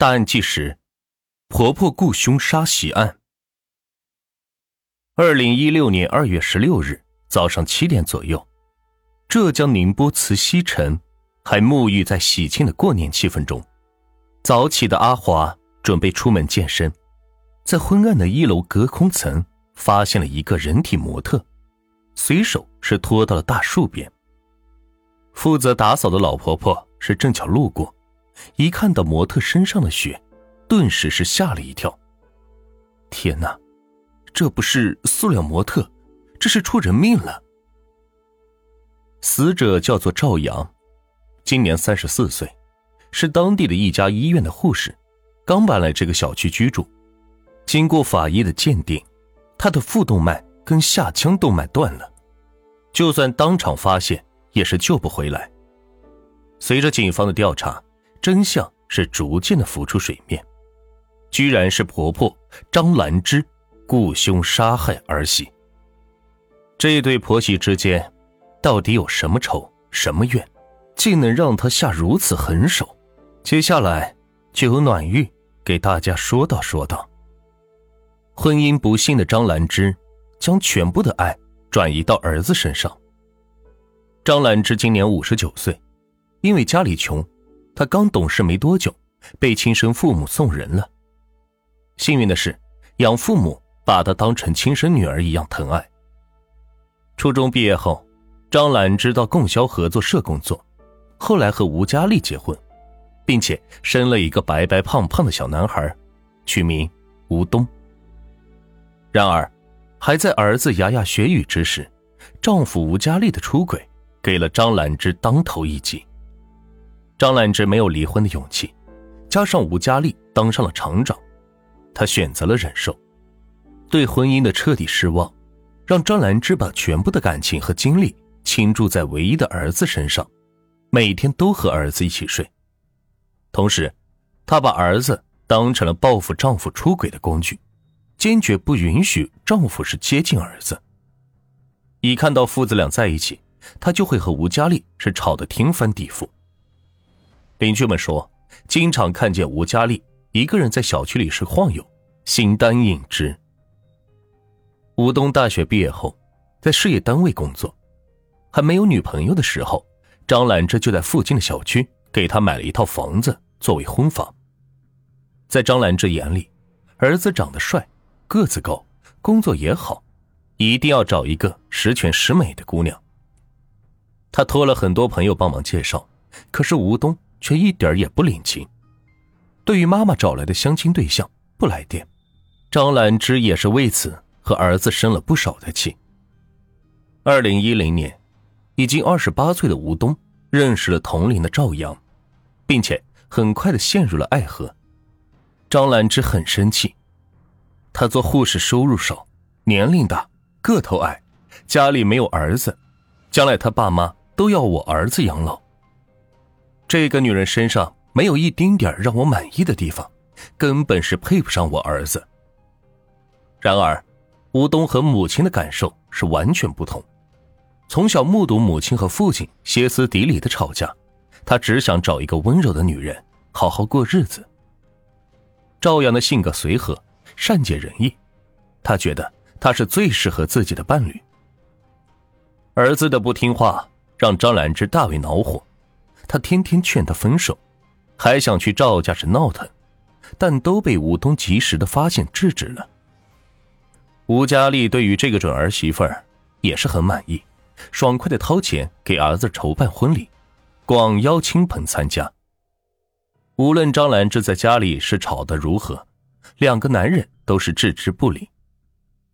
大案纪实：婆婆雇凶杀媳案。二零一六年二月十六日早上七点左右，浙江宁波慈溪城还沐浴在喜庆的过年气氛中。早起的阿华准备出门健身，在昏暗的一楼隔空层发现了一个人体模特，随手是拖到了大树边。负责打扫的老婆婆是正巧路过。一看到模特身上的血，顿时是吓了一跳。天哪，这不是塑料模特，这是出人命了。死者叫做赵阳，今年三十四岁，是当地的一家医院的护士，刚搬来这个小区居住。经过法医的鉴定，他的腹动脉跟下腔动脉断了，就算当场发现也是救不回来。随着警方的调查。真相是逐渐的浮出水面，居然是婆婆张兰芝雇凶杀害儿媳。这对婆媳之间到底有什么仇什么怨，竟能让她下如此狠手？接下来就由暖玉给大家说道说道。婚姻不幸的张兰芝将全部的爱转移到儿子身上。张兰芝今年五十九岁，因为家里穷。他刚懂事没多久，被亲生父母送人了。幸运的是，养父母把他当成亲生女儿一样疼爱。初中毕业后，张兰芝到供销合作社工作，后来和吴佳丽结婚，并且生了一个白白胖胖的小男孩，取名吴东。然而，还在儿子牙牙学语之时，丈夫吴佳丽的出轨给了张兰芝当头一击。张兰芝没有离婚的勇气，加上吴佳丽当上了厂长，她选择了忍受。对婚姻的彻底失望，让张兰芝把全部的感情和精力倾注在唯一的儿子身上，每天都和儿子一起睡。同时，她把儿子当成了报复丈夫出轨的工具，坚决不允许丈夫是接近儿子。一看到父子俩在一起，她就会和吴佳丽是吵得天翻地覆。邻居们说，经常看见吴佳丽一个人在小区里是晃悠，形单影只。吴东大学毕业后，在事业单位工作，还没有女朋友的时候，张兰芝就在附近的小区给他买了一套房子作为婚房。在张兰芝眼里，儿子长得帅，个子高，工作也好，一定要找一个十全十美的姑娘。他托了很多朋友帮忙介绍，可是吴东。却一点也不领情。对于妈妈找来的相亲对象不来电，张兰芝也是为此和儿子生了不少的气。二零一零年，已经二十八岁的吴东认识了同龄的赵阳，并且很快的陷入了爱河。张兰芝很生气，她做护士收入少，年龄大，个头矮，家里没有儿子，将来他爸妈都要我儿子养老。这个女人身上没有一丁点让我满意的地方，根本是配不上我儿子。然而，吴东和母亲的感受是完全不同。从小目睹母亲和父亲歇斯底里的吵架，他只想找一个温柔的女人好好过日子。赵阳的性格随和，善解人意，他觉得他是最适合自己的伴侣。儿子的不听话让张兰芝大为恼火。他天天劝他分手，还想去赵家是闹腾，但都被吴东及时的发现制止了。吴佳丽对于这个准儿媳妇儿也是很满意，爽快的掏钱给儿子筹办婚礼，广邀亲朋参加。无论张兰芝在家里是吵得如何，两个男人都是置之不理。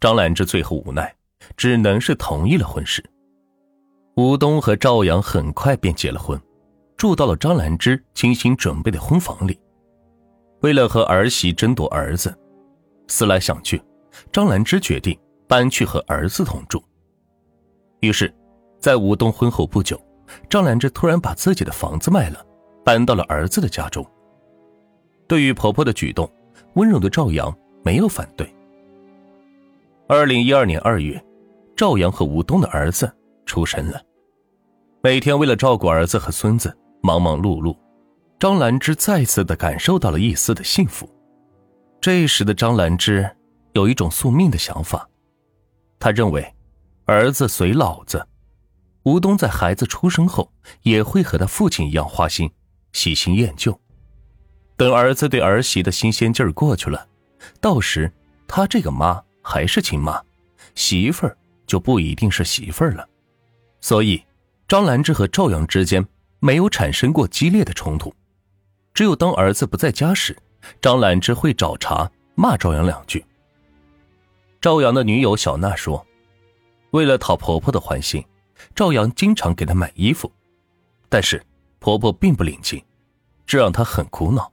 张兰芝最后无奈，只能是同意了婚事。吴东和赵阳很快便结了婚。住到了张兰芝精心准备的婚房里。为了和儿媳争夺儿子，思来想去，张兰芝决定搬去和儿子同住。于是，在吴东婚后不久，张兰芝突然把自己的房子卖了，搬到了儿子的家中。对于婆婆的举动，温柔的赵阳没有反对。二零一二年二月，赵阳和吴东的儿子出生了。每天为了照顾儿子和孙子。忙忙碌碌，张兰芝再次的感受到了一丝的幸福。这时的张兰芝有一种宿命的想法，她认为，儿子随老子，吴东在孩子出生后也会和他父亲一样花心、喜新厌旧。等儿子对儿媳的新鲜劲儿过去了，到时他这个妈还是亲妈，媳妇儿就不一定是媳妇儿了。所以，张兰芝和赵阳之间没有产生过激烈的冲突。只有当儿子不在家时，张兰芝会找茬骂赵阳两句。赵阳的女友小娜说：“为了讨婆婆的欢心，赵阳经常给她买衣服，但是婆婆并不领情，这让她很苦恼。”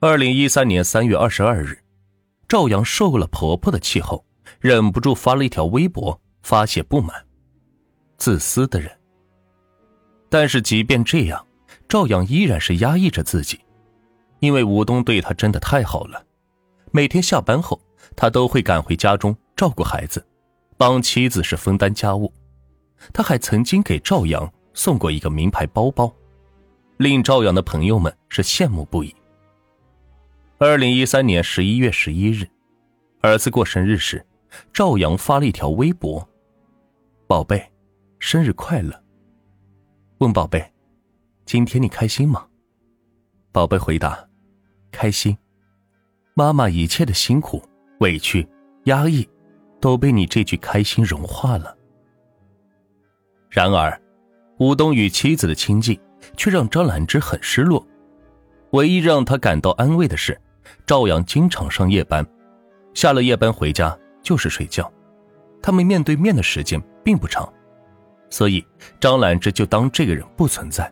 二零一三年三月二十二日，赵阳受了婆婆的气后，忍不住发了一条微博发泄不满。自私的人。但是即便这样，赵阳依然是压抑着自己，因为吴东对他真的太好了。每天下班后，他都会赶回家中照顾孩子，帮妻子是分担家务。他还曾经给赵阳送过一个名牌包包，令赵阳的朋友们是羡慕不已。二零一三年十一月十一日，儿子过生日时，赵阳发了一条微博：“宝贝，生日快乐。”问宝贝：“今天你开心吗？”宝贝回答：“开心。”妈妈一切的辛苦、委屈、压抑，都被你这句开心融化了。然而，吴东与妻子的亲近却让张兰芝很失落。唯一让他感到安慰的是。赵阳经常上夜班，下了夜班回家就是睡觉，他们面对面的时间并不长，所以张兰芝就当这个人不存在。